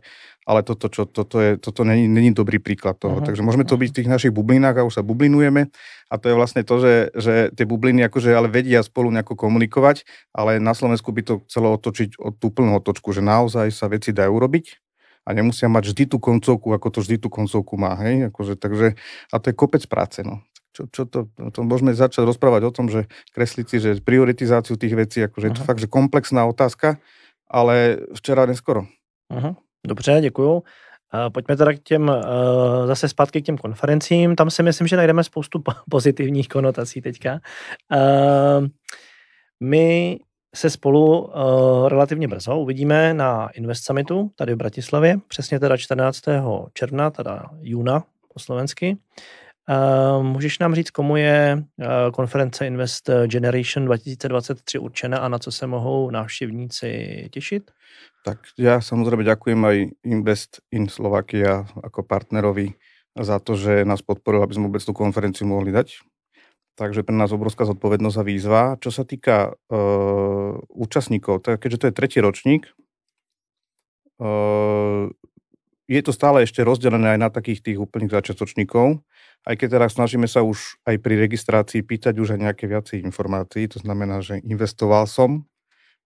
ale toto, čo, toto, je, toto není, není dobrý príklad toho. Uh-huh. Takže môžeme to byť v tých našich bublinách a už sa bublinujeme. A to je vlastne to, že, že tie bubliny akože ale vedia spolu nejako komunikovať, ale na Slovensku by to chcelo otočiť od tú plnú otočku, že naozaj sa veci dajú robiť a nemusia mať vždy tú koncovku, ako to vždy tú koncovku má. Hej? Akože, takže, a to je kopec práce. No. Čo, čo to, to môžeme začať rozprávať o tom, že kresliť si, že prioritizáciu tých vecí, akože je to fakt, že komplexná otázka, ale včera neskoro. Uh-huh. Dobře, děkuju. Pojďme teda k těm, uh, zase zpátky k těm konferencím. Tam si myslím, že najdeme spoustu pozitivních konotací teďka. Uh, my se spolu uh, relativně brzo uvidíme na Invest Summitu tady v Bratislavě, přesně teda 14. června, teda júna po slovensky. Uh, můžeš nám říct, komu je uh, konference Invest Generation 2023 určena a na co se mohou návštěvníci těšit? Tak ja samozrejme ďakujem aj Invest in Slovakia ako partnerovi za to, že nás podporil, aby sme vôbec tú konferenciu mohli dať. Takže pre nás obrovská zodpovednosť a výzva. Čo sa týka uh, účastníkov, tak keďže to je tretí ročník, uh, je to stále ešte rozdelené aj na takých tých úplných začiatočníkov, aj keď teraz snažíme sa už aj pri registrácii pýtať už aj nejaké viacej informácií, to znamená, že investoval som,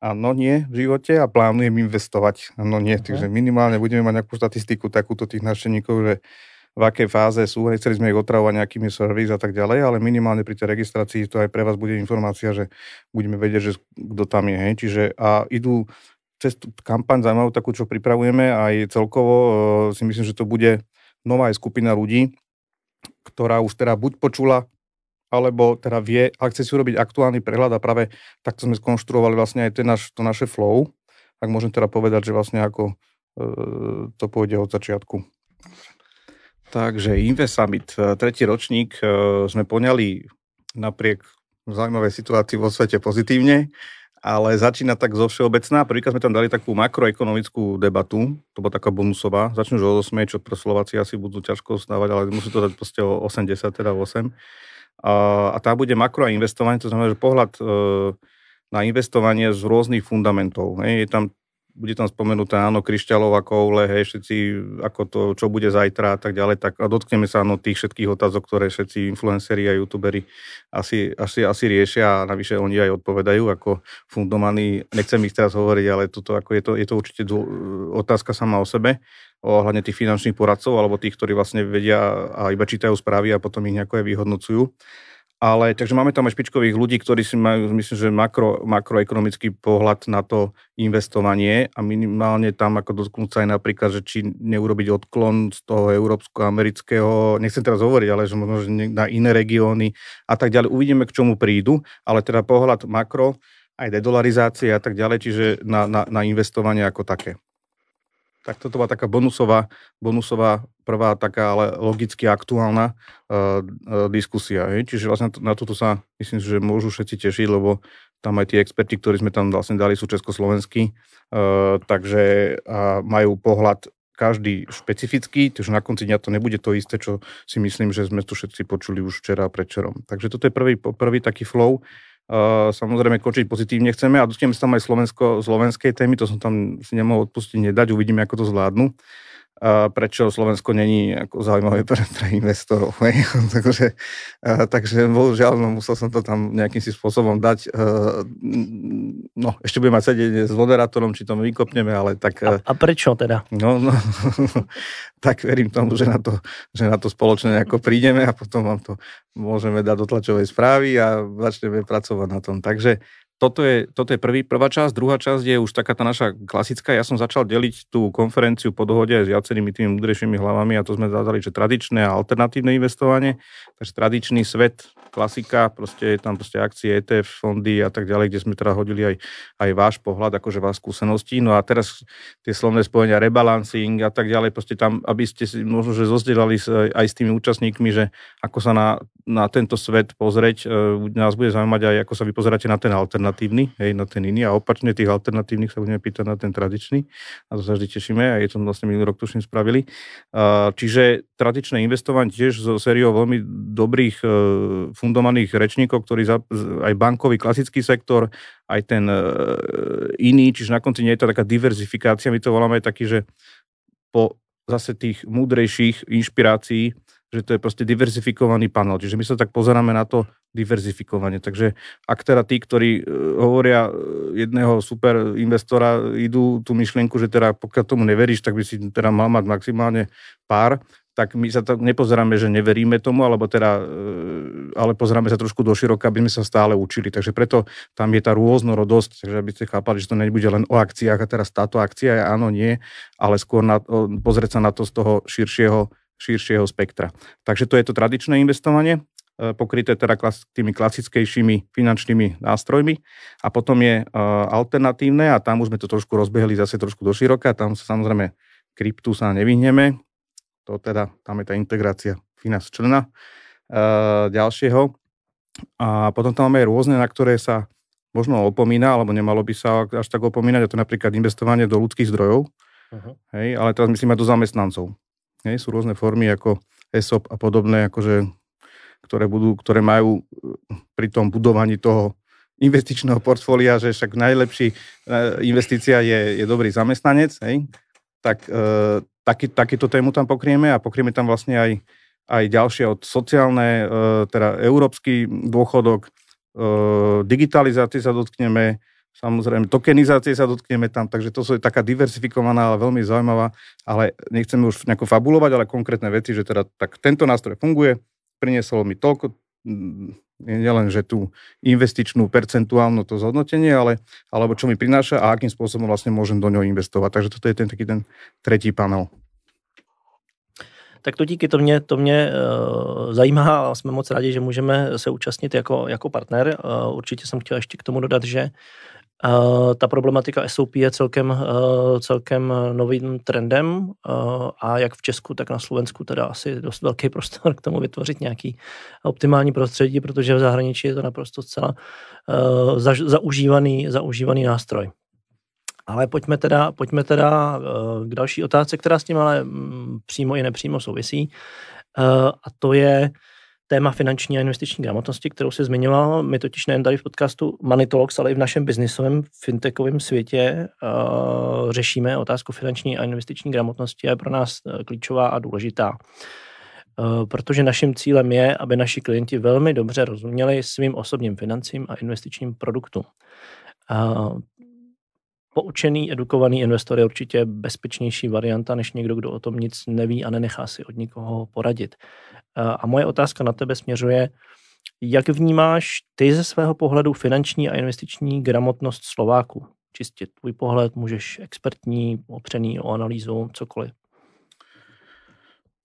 áno, nie v živote a plánujem investovať, áno, nie, uh-huh. takže minimálne budeme mať nejakú štatistiku takúto tých návštevníkov, že v akej fáze sú, nechceli sme ich otravovať nejakými servis a tak ďalej, ale minimálne pri tej registrácii to aj pre vás bude informácia, že budeme vedieť, že kto tam je. Hej. Čiže a idú cez tú kampaň zaujímavú takú, čo pripravujeme aj celkovo e, si myslím, že to bude nová aj skupina ľudí, ktorá už teda buď počula, alebo teda vie, ak chce si urobiť aktuálny prehľad a práve takto sme skonštruovali vlastne aj ten naš, to naše flow, tak môžem teda povedať, že vlastne ako e, to pôjde od začiatku. Takže Invest Summit, e, tretí ročník, e, sme poňali napriek zaujímavej situácii vo svete pozitívne, ale začína tak zo všeobecná. Prvýkrát sme tam dali takú makroekonomickú debatu, to bola taká bonusová. Začnú už o 8, čo pre Slováci asi budú ťažko stávať, ale musí to dať proste o 80, teda 8. A, a tá bude makro a investovanie, to znamená, že pohľad e, na investovanie z rôznych fundamentov. Je tam bude tam spomenuté, áno, kryšťalová koule, hej, všetci, ako to, čo bude zajtra a tak ďalej, tak a dotkneme sa áno, tých všetkých otázok, ktoré všetci influenceri a youtuberi asi, asi, asi riešia a navyše oni aj odpovedajú ako fundovaní, nechcem ich teraz hovoriť, ale toto, ako je, to, je to určite dô, otázka sama o sebe, ohľadne tých finančných poradcov alebo tých, ktorí vlastne vedia a iba čítajú správy a potom ich nejako aj vyhodnocujú. Ale takže máme tam aj špičkových ľudí, ktorí si majú, myslím, že makro, makroekonomický pohľad na to investovanie a minimálne tam ako dotknúť sa aj napríklad, že či neurobiť odklon z toho európsko-amerického, nechcem teraz hovoriť, ale že možno že na iné regióny a tak ďalej. Uvidíme, k čomu prídu, ale teda pohľad makro, aj dedolarizácie a tak ďalej, čiže na, na, na investovanie ako také. Tak toto bola taká bonusová, bonusová prvá taká, ale logicky aktuálna uh, uh, diskusia. Hej. Čiže vlastne na toto sa myslím, že môžu všetci tešiť, lebo tam aj tí experti, ktorí sme tam vlastne dali, sú československí, uh, takže uh, majú pohľad každý špecifický, takže na konci dňa to nebude to isté, čo si myslím, že sme tu všetci počuli už včera a predčerom. Takže toto je prvý, prvý taký flow. Uh, samozrejme končiť pozitívne chceme a dostaneme sa tam aj Slovensko, slovenskej témy, to som tam si nemohol odpustiť nedať, uvidíme, ako to zvládnu prečo Slovensko není ako zaujímavé pre, pre investorov. takže, takže bohužiaľ, no, musel som to tam nejakým si spôsobom dať. No, ešte budeme mať sedieť s moderátorom, či to vykopneme, ale tak... A, a prečo teda? No, no tak verím tomu, že na, to, že na to spoločne nejako prídeme a potom vám to môžeme dať do tlačovej správy a začneme pracovať na tom. Takže toto je, toto je prvý, prvá časť. Druhá časť je už taká tá naša klasická. Ja som začal deliť tú konferenciu po dohode s viacerými tými múdrejšími hlavami a to sme zadali, že tradičné a alternatívne investovanie. Takže tradičný svet, klasika, proste je tam proste akcie, ETF, fondy a tak ďalej, kde sme teda hodili aj, aj váš pohľad, akože vás skúseností. No a teraz tie slovné spojenia rebalancing a tak ďalej, proste tam, aby ste si možno, že zozdelali aj s tými účastníkmi, že ako sa na, na tento svet pozrieť, e, nás bude zaujímať aj, ako sa vy pozeráte na ten alternatívny alternatívny, hej, na ten iný. A opačne tých alternatívnych sa budeme pýtať na ten tradičný. A to sa vždy tešíme. A je to vlastne minulý rok tuším spravili. Čiže tradičné investovanie tiež zo sériou veľmi dobrých e, fundovaných rečníkov, ktorí aj bankový klasický sektor, aj ten e, iný, čiže na konci nie je to taká diverzifikácia, my to voláme taký, že po zase tých múdrejších inšpirácií že to je proste diverzifikovaný panel. Čiže my sa tak pozeráme na to diverzifikovanie. Takže ak teda tí, ktorí e, hovoria e, jedného super investora, idú tú myšlienku, že teda pokiaľ tomu neveríš, tak by si teda mal mať maximálne pár, tak my sa tak nepozeráme, že neveríme tomu, alebo teda, e, ale pozeráme sa trošku do široka, aby sme sa stále učili. Takže preto tam je tá rôznorodosť, takže aby ste chápali, že to nebude len o akciách a teraz táto akcia je áno, nie, ale skôr na, pozrieť sa na to z toho širšieho širšieho spektra. Takže to je to tradičné investovanie, pokryté teda tými klasickejšími finančnými nástrojmi. A potom je uh, alternatívne a tam už sme to trošku rozbehli zase trošku do široka. Tam sa samozrejme kryptu sa nevyhneme. To teda, tam je tá integrácia finans člena uh, ďalšieho. A potom tam máme aj rôzne, na ktoré sa možno opomína, alebo nemalo by sa až tak opomínať, a to napríklad investovanie do ľudských zdrojov. Uh-huh. Hej, ale teraz myslím aj do zamestnancov. Hej, sú rôzne formy ako ESOP a podobné, akože, ktoré, budú, ktoré majú e, pri tom budovaní toho investičného portfólia, že však najlepší e, investícia je, je dobrý zamestnanec, hej, tak e, taký, takýto tému tam pokrieme a pokrieme tam vlastne aj, aj ďalšie od sociálne, e, teda európsky dôchodok, e, digitalizácie sa dotkneme, Samozrejme, tokenizácie sa dotkneme tam, takže to sú taká diversifikovaná, ale veľmi zaujímavá, ale nechceme už nejako fabulovať, ale konkrétne veci, že teda tak tento nástroj funguje, priniesol mi toľko, mm, nielen, že tú investičnú percentuálnu to zhodnotenie, ale alebo čo mi prináša a akým spôsobom vlastne môžem do ňoho investovať. Takže toto je ten taký ten tretí panel. Tak to díky, to mě, to mě uh, zajímá a jsme moc rádi, že můžeme se účastnit jako, jako partner. Uh, určitě jsem chtěl ještě k tomu dodat, že ta problematika SOP je celkem, uh, celkem novým trendem uh, a jak v Česku, tak na Slovensku teda asi dost velký prostor k tomu vytvořit nějaký optimální prostředí, protože v zahraničí je to naprosto zcela za, zaužívaný, zaužívaný nástroj. Ale pojďme teda, pojďme teda k další otázce, která s tím ale mm, přímo i nepřímo souvisí. A to je téma finanční a investiční gramotnosti, kterou se zmiňoval. My totiž nejen tady v podcastu Talks, ale i v našem biznisovém fintechovém světě uh, řešíme otázku finanční a investiční gramotnosti a je pro nás uh, klíčová a důležitá. Uh, protože naším cílem je, aby naši klienti velmi dobře rozuměli svým osobním financím a investičním produktům. Poučený, edukovaný investor je určitě bezpečnější varianta, než někdo, kdo o tom nic neví a nenechá si od nikoho poradit. A moje otázka na tebe směřuje, jak vnímáš ty ze svého pohledu finanční a investiční gramotnost Slováku? Čistě tvůj pohled, můžeš expertní, opřený o analýzu, cokoliv.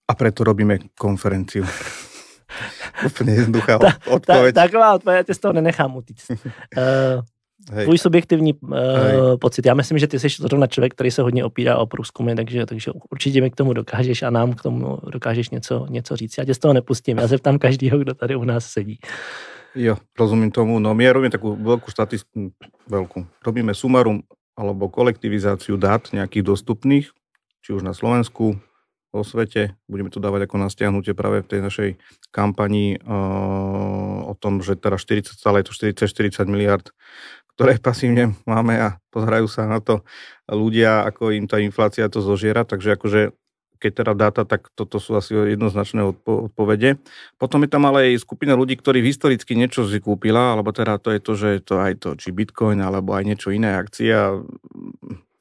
A preto robíme konferenciu. Úplně jednoduchá odpověď. Ta, taková odpověď, z toho nenechám utíct. Uh, Hej. tvůj subjektivní uh, pocit. Já myslím, že ty jsi zrovna člověk, který se hodně opírá o průzkumy, takže, takže určitě mi k tomu dokážeš a nám k tomu dokážeš něco, něco říct. Já tě z toho nepustím, já se ptám každýho, kdo tady u nás sedí. Jo, rozumím tomu. No my robíme takú veľkú štatistiku, veľkú. Robíme sumarum alebo kolektivizáciu dát nejakých dostupných, či už na Slovensku, vo svete. Budeme to dávať ako na stiahnutie práve v tej našej kampani uh, o tom, že teda 40, stále je to 40-40 miliard ktoré pasívne máme a pozerajú sa na to ľudia, ako im tá inflácia to zožiera, takže akože keď teda dáta, tak toto sú asi jednoznačné odpo- odpovede. Potom je tam ale aj skupina ľudí, ktorí historicky niečo si kúpila, alebo teda to je to, že je to aj to, či Bitcoin, alebo aj niečo iné akcia,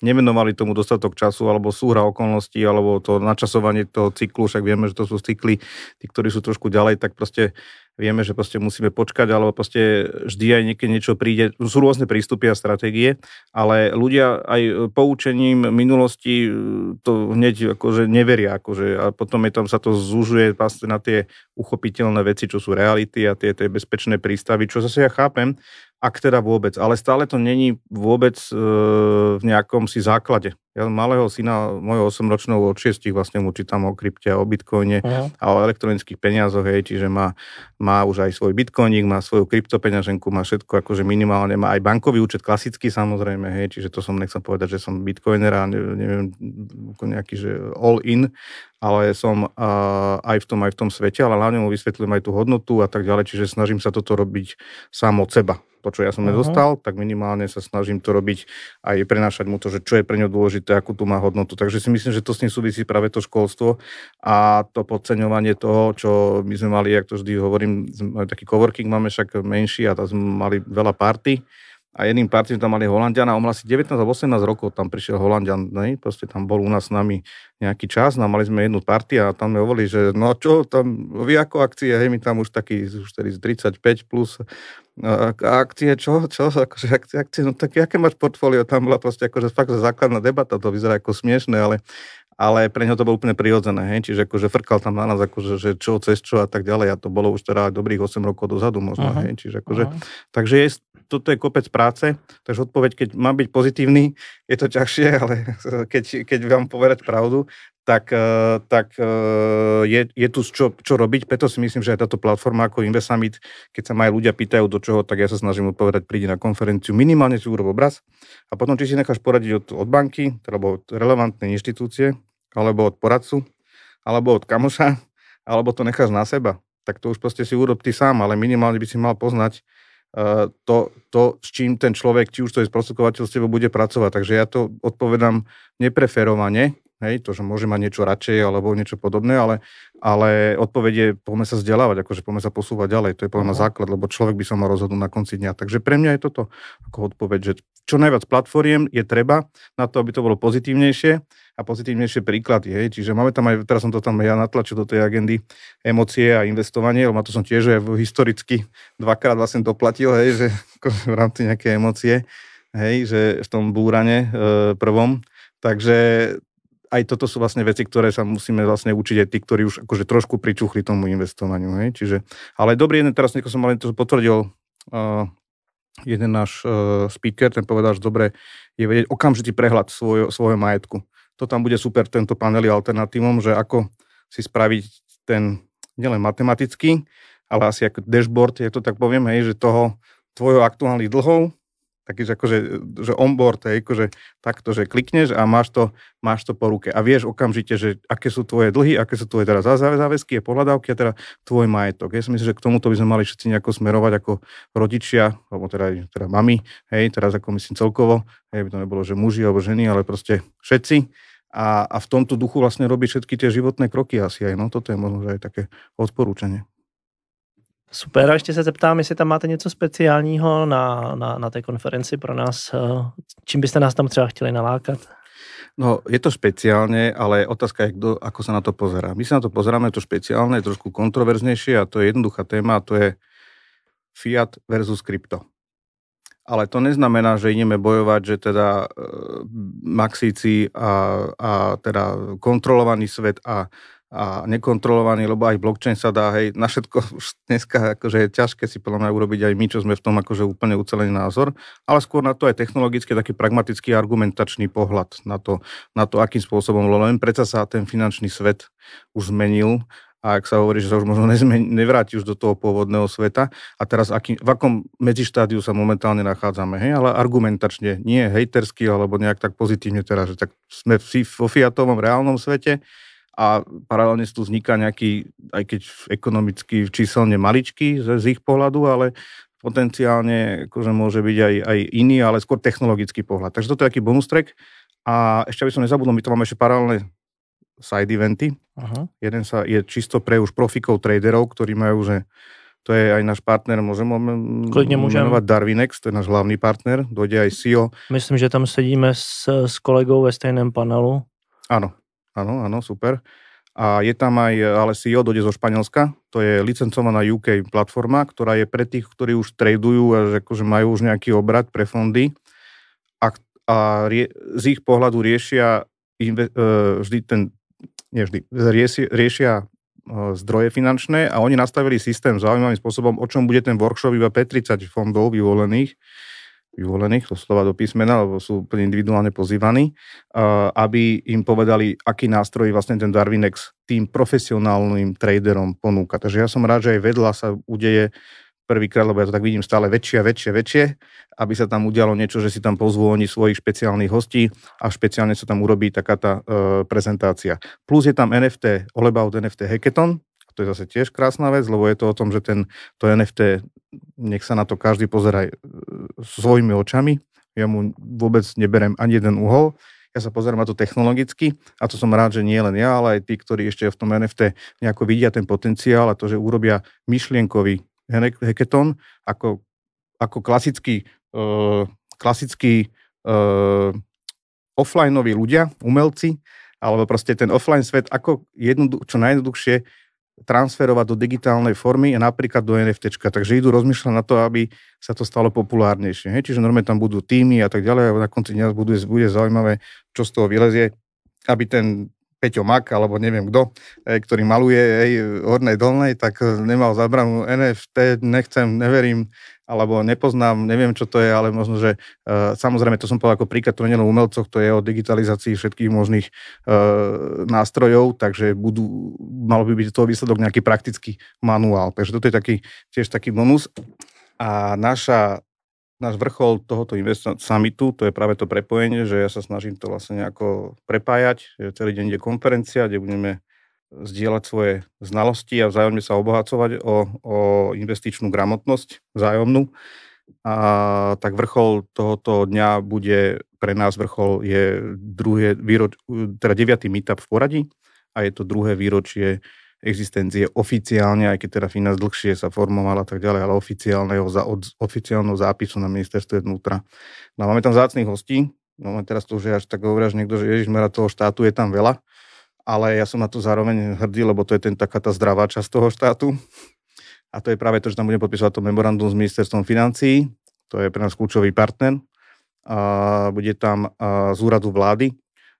nevenovali tomu dostatok času, alebo súhra okolností, alebo to načasovanie toho cyklu, však vieme, že to sú cykly, tí, ktorí sú trošku ďalej, tak proste vieme, že proste musíme počkať, alebo proste vždy aj niekedy niečo príde. Sú rôzne prístupy a stratégie, ale ľudia aj poučením minulosti to hneď akože neveria, akože, a potom je tam sa to zúžuje na tie uchopiteľné veci, čo sú reality a tie, tie bezpečné prístavy, čo zase ja chápem, ak teda vôbec. Ale stále to není vôbec e, v nejakom si základe. Ja malého syna, mojho 8-ročného od 6 vlastne mu čítam o krypte, o bitcoine uh-huh. a o elektronických peniazoch, hej, čiže má, má už aj svoj bitcoinik, má svoju kryptopeňaženku, má všetko akože minimálne, má aj bankový účet klasický samozrejme, hej, čiže to som nechcel povedať, že som bitcoiner a neviem, nejaký, že all in, ale som uh, aj v tom, aj v tom svete, ale hlavne mu vysvetlím aj tú hodnotu a tak ďalej, čiže snažím sa toto robiť sám od seba to, čo ja som uh-huh. nedostal, tak minimálne sa snažím to robiť aj prenášať mu to, že čo je pre ňo dôležité, akú tu má hodnotu. Takže si myslím, že to s tým súvisí práve to školstvo a to podceňovanie toho, čo my sme mali, jak to vždy hovorím, taký coworking máme však menší a tam sme mali veľa party a jedným partim tam mali Holandiana, on mal asi 19 alebo 18 rokov, tam prišiel Holandian, ne? proste tam bol u nás s nami nejaký čas, no mali sme jednu party a tam sme hovorili, že no čo, tam, vy ako akcie, hej, my tam už taký, už tedy 35 plus akcie, čo, čo, akože akcie, akcie, no tak aké máš portfólio, tam bola proste akože fakt základná debata, to vyzerá ako smiešne, ale ale pre neho to bolo úplne prirodzené, hej? čiže akože frkal tam na nás, akože, že čo, cez čo a tak ďalej a to bolo už teda dobrých 8 rokov dozadu možno, uh-huh. hej? čiže akože, uh-huh. takže je, toto je kopec práce, takže odpoveď, keď má byť pozitívny, je to ťažšie, ale keď, keď vám povedať pravdu, tak, eh, tak eh, je, je tu čo, čo robiť, preto si myslím, že aj táto platforma ako Investamit, keď sa ma aj ľudia pýtajú do čoho, tak ja sa snažím odpovedať, prídi na konferenciu, minimálne si urob obraz. A potom či si necháš poradiť od, od banky, alebo od relevantnej inštitúcie, alebo od poradcu, alebo od kamoša, alebo to necháš na seba, tak to už proste si urob ty sám, ale minimálne by si mal poznať to, to, s čím ten človek, či už to je sprostredkovateľ, s tebou bude pracovať. Takže ja to odpovedám nepreferovane, hej, to, že môže mať niečo radšej alebo niečo podobné, ale, ale odpoveď je, poďme sa vzdelávať, akože poďme sa posúvať ďalej, to je podľa mňa základ, lebo človek by sa mal rozhodnúť na konci dňa. Takže pre mňa je toto ako odpoveď, že čo najviac platformiem je treba na to, aby to bolo pozitívnejšie a pozitívnejšie príklady. Hej. Čiže máme tam aj, teraz som to tam ja natlačil do tej agendy, emócie a investovanie, lebo to som tiež aj historicky dvakrát vlastne doplatil, hej, že v rámci nejaké emócie, hej, že v tom búrane e, prvom. Takže aj toto sú vlastne veci, ktoré sa musíme vlastne učiť aj tí, ktorí už akože trošku pričuchli tomu investovaniu. Hej? Čiže, ale dobrý jeden, teraz som mal to potvrdil uh, jeden náš uh, speaker, ten povedal, že dobre je vedieť okamžitý prehľad svoj, svojho majetku. To tam bude super, tento panel alternatívom, že ako si spraviť ten nielen matematický, ale asi ako dashboard, ja to tak poviem, hej, že toho tvojho aktuálnych dlhov, taký, že akože, že onboard, hej, akože takto, že klikneš a máš to, máš to po ruke a vieš okamžite, že aké sú tvoje dlhy, aké sú tvoje teraz záväzky a pohľadávky a teda tvoj majetok. Ja si myslím, že k tomuto by sme mali všetci nejako smerovať ako rodičia, alebo teda, teda mami, hej, teraz ako myslím celkovo, hej, by to nebolo, že muži alebo ženy, ale proste všetci. A, a v tomto duchu vlastne robiť všetky tie životné kroky asi aj, no toto je možno že aj také odporúčanie. Super, a ještě se zeptám, jestli tam máte něco speciálního na, na, na té konferenci pro nás. Eh, čím byste nás tam třeba chtěli nalákat? No, je to špeciálne, ale otázka je, kdo, ako sa na to pozerá. My sa na to pozeráme, to špeciálne, je trošku kontroverznejšie a to je jednoduchá téma, a to je fiat versus krypto. Ale to neznamená, že ideme bojovať, že teda e, maxíci a, a teda kontrolovaný svet a a nekontrolovaný, lebo aj blockchain sa dá, hej, na všetko dneska akože je ťažké si podľa mňa urobiť aj my, čo sme v tom akože úplne ucelený názor, ale skôr na to aj technologicky taký pragmatický argumentačný pohľad na to, na to akým spôsobom, lebo len predsa sa ten finančný svet už zmenil a ak sa hovorí, že sa už možno nezmen, nevráti už do toho pôvodného sveta a teraz aký, v akom medzištádiu sa momentálne nachádzame, hej, ale argumentačne, nie hejtersky alebo nejak tak pozitívne teraz, že tak sme vo fiatovom reálnom svete, a paralelne tu vzniká nejaký, aj keď ekonomicky číselne maličký z, z ich pohľadu, ale potenciálne akože môže byť aj, aj iný, ale skôr technologický pohľad. Takže toto je taký bonus track. A ešte aby som nezabudol, my to máme ešte paralelné side eventy. Aha. Jeden sa je čisto pre už profikov, traderov, ktorí majú, že to je aj náš partner, môžem Klidne môžem. menovať Darwinex, to je náš hlavný partner, dojde aj CEO. Myslím, že tam sedíme s, s kolegou ve stejném panelu. Áno, Áno, áno, super. A je tam aj, ale CEO dojde zo Španielska, to je licencovaná UK platforma, ktorá je pre tých, ktorí už tradujú a že akože majú už nejaký obrad pre fondy. A, a rie, z ich pohľadu riešia inve, uh, vždy ten, nie vždy, riešia, riešia zdroje finančné a oni nastavili systém zaujímavým spôsobom, o čom bude ten workshop iba 30 fondov vyvolených vyvolených, to slova do písmena, lebo sú úplne individuálne pozývaní, aby im povedali, aký nástroj vlastne ten Darwinex tým profesionálnym traderom ponúka. Takže ja som rád, že aj vedľa sa udeje prvýkrát, lebo ja to tak vidím stále väčšie väčšie, väčšie, aby sa tam udialo niečo, že si tam pozvú oni svojich špeciálnych hostí a špeciálne sa tam urobí taká tá e, prezentácia. Plus je tam NFT, All About NFT Hackathon, to je zase tiež krásna vec, lebo je to o tom, že ten, to NFT, nech sa na to každý pozerá e, svojimi očami. Ja mu vôbec neberem ani jeden uhol. Ja sa pozerám na to technologicky a to som rád, že nie len ja, ale aj tí, ktorí ešte v tom NFT nejako vidia ten potenciál a to, že urobia myšlienkový hackathon ako, ako klasický, uh, klasický uh, offlineoví ľudia, umelci, alebo proste ten offline svet, ako jednodu, čo najjednoduchšie transferovať do digitálnej formy a napríklad do NFT. Takže idú rozmýšľať na to, aby sa to stalo populárnejšie. Hej? Čiže normálne tam budú týmy a tak ďalej a na konci dňa bude, bude zaujímavé, čo z toho vylezie, aby ten Peťo Mak, alebo neviem kto, ktorý maluje hej, hornej dolnej, tak nemal zabranu NFT, nechcem, neverím, alebo nepoznám, neviem, čo to je, ale možno, že uh, samozrejme, to som povedal ako príklad, to nie len umelcoch, to je o digitalizácii všetkých možných uh, nástrojov, takže budú, malo by byť toho výsledok nejaký praktický manuál. Takže toto je taký, tiež taký bonus. A naša, náš vrchol tohoto Invest Summitu, to je práve to prepojenie, že ja sa snažím to vlastne nejako prepájať, celý deň je konferencia, kde budeme zdieľať svoje znalosti a vzájomne sa obohacovať o, o investičnú gramotnosť vzájomnú. A tak vrchol tohoto dňa bude, pre nás vrchol je druhé výroč, teda 9. meetup v poradí a je to druhé výročie existencie oficiálne, aj keď teda Finans dlhšie sa formovala a tak ďalej, ale oficiálneho, od oficiálneho zápisu na ministerstve vnútra. No máme tam zácných hostí, no teraz to už je až tak hovoríš niekto, že Ježiš, toho štátu je tam veľa, ale ja som na to zároveň hrdý, lebo to je ten, taká tá zdravá časť toho štátu. A to je práve to, že tam budeme podpísať to memorandum s ministerstvom financií, to je pre nás kľúčový partner. A bude tam z úradu vlády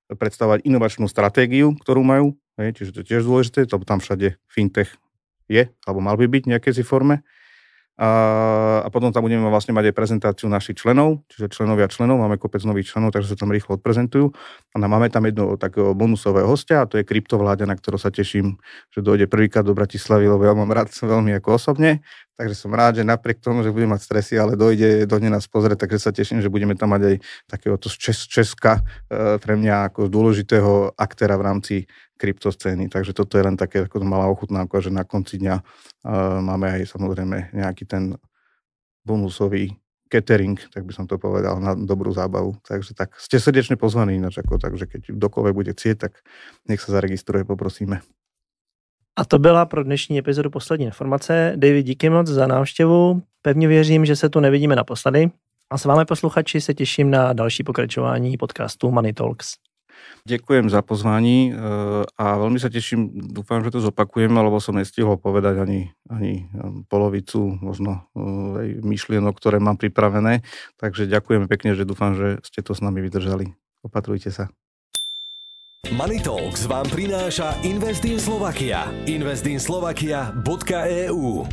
predstavovať inovačnú stratégiu, ktorú majú, hej, čiže to je tiež dôležité, lebo tam všade fintech je, alebo mal by byť v nejakej forme. A, a potom tam budeme vlastne mať aj prezentáciu našich členov, čiže členovia členov, máme kopec nových členov, takže sa tam rýchlo odprezentujú. A máme tam jedno takého bonusového hostia, a to je kryptovláďa, na ktorého sa teším, že dojde prvýkrát do Bratislavy, lebo ja mám rád veľmi ako osobne. Takže som rád, že napriek tomu, že budem mať stresy, ale dojde, dojde nás pozrieť, takže sa teším, že budeme tam mať aj takéhoto Čes, Česka e, pre mňa ako dôležitého aktéra v rámci kryptoscény. Takže toto je len také ako malá ochutnávka, že na konci dňa uh, máme aj samozrejme nejaký ten bonusový catering, tak by som to povedal, na dobrú zábavu. Takže tak ste srdečne pozvaní ináč, ako, takže keď dokoľvek bude chcieť, tak nech sa zaregistruje, poprosíme. A to byla pro dnešní epizodu poslední informace. David, díky moc za návštěvu. Pevně věřím, že se tu nevidíme naposledy. A s vámi posluchači se těším na další pokračování podcastu Money Talks. Ďakujem za pozvání eh, a veľmi sa teším, dúfam, že to zopakujem, lebo som nestihol povedať ani, ani eh, polovicu možno eh, myšlienok, ktoré mám pripravené. Takže ďakujem pekne, že dúfam, že ste to s nami vydržali. Opatrujte sa. Money Talks vám prináša Investin Slovakia. Slovakia.eu